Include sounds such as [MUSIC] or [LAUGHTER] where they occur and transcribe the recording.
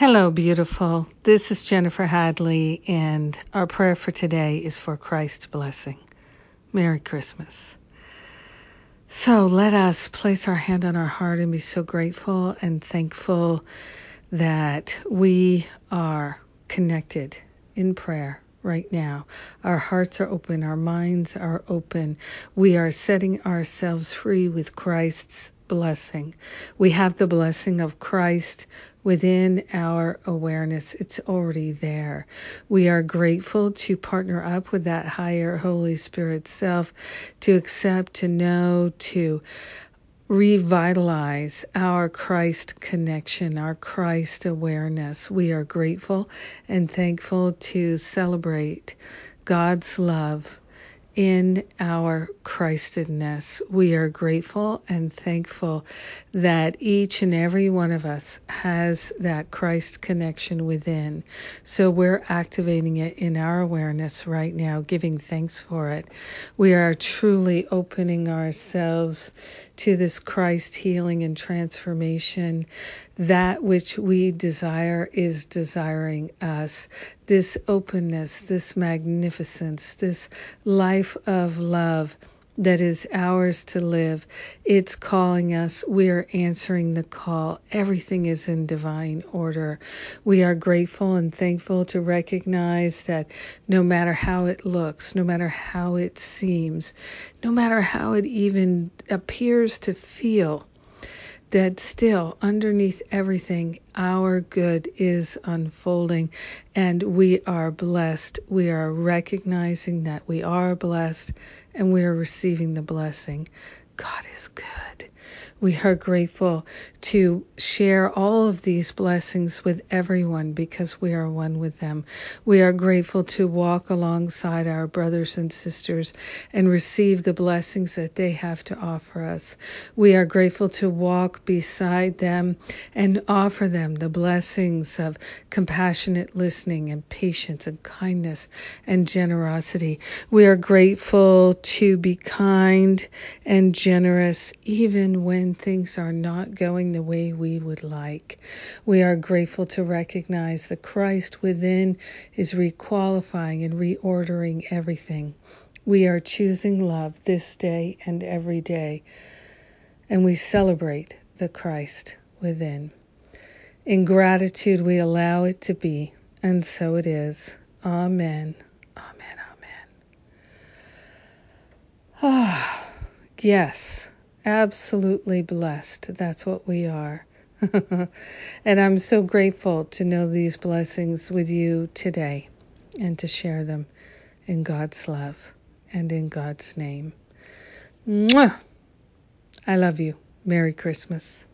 Hello, beautiful. This is Jennifer Hadley, and our prayer for today is for Christ's blessing. Merry Christmas. So let us place our hand on our heart and be so grateful and thankful that we are connected in prayer right now. Our hearts are open, our minds are open. We are setting ourselves free with Christ's blessing. We have the blessing of Christ within our awareness. It's already there. We are grateful to partner up with that higher Holy Spirit self, to accept, to know, to revitalize our Christ connection, our Christ awareness. We are grateful and thankful to celebrate God's love in our Christedness. We are grateful and thankful that each and every one of us has that Christ connection within. So we're activating it in our awareness right now, giving thanks for it. We are truly opening ourselves to this Christ healing and transformation. That which we desire is desiring us. This openness, this magnificence, this life of love that is ours to live. It's calling us. We are answering the call. Everything is in divine order. We are grateful and thankful to recognize that no matter how it looks, no matter how it seems, no matter how it even appears to feel, that still underneath everything, our good is unfolding and we are blessed. We are recognizing that we are blessed and we are receiving the blessing. God is good. We are grateful to share all of these blessings with everyone because we are one with them. We are grateful to walk alongside our brothers and sisters and receive the blessings that they have to offer us. We are grateful to walk beside them and offer them the blessings of compassionate listening and patience and kindness and generosity. We are grateful to be kind and generous even when things are not going the way we would like. We are grateful to recognize that Christ within is requalifying and reordering everything. We are choosing love this day and every day, and we celebrate the Christ within. In gratitude, we allow it to be, and so it is. Amen. Amen. Amen. Ah, yes absolutely blessed. That's what we are. [LAUGHS] and I'm so grateful to know these blessings with you today and to share them in God's love and in God's name. Mwah! I love you. Merry Christmas.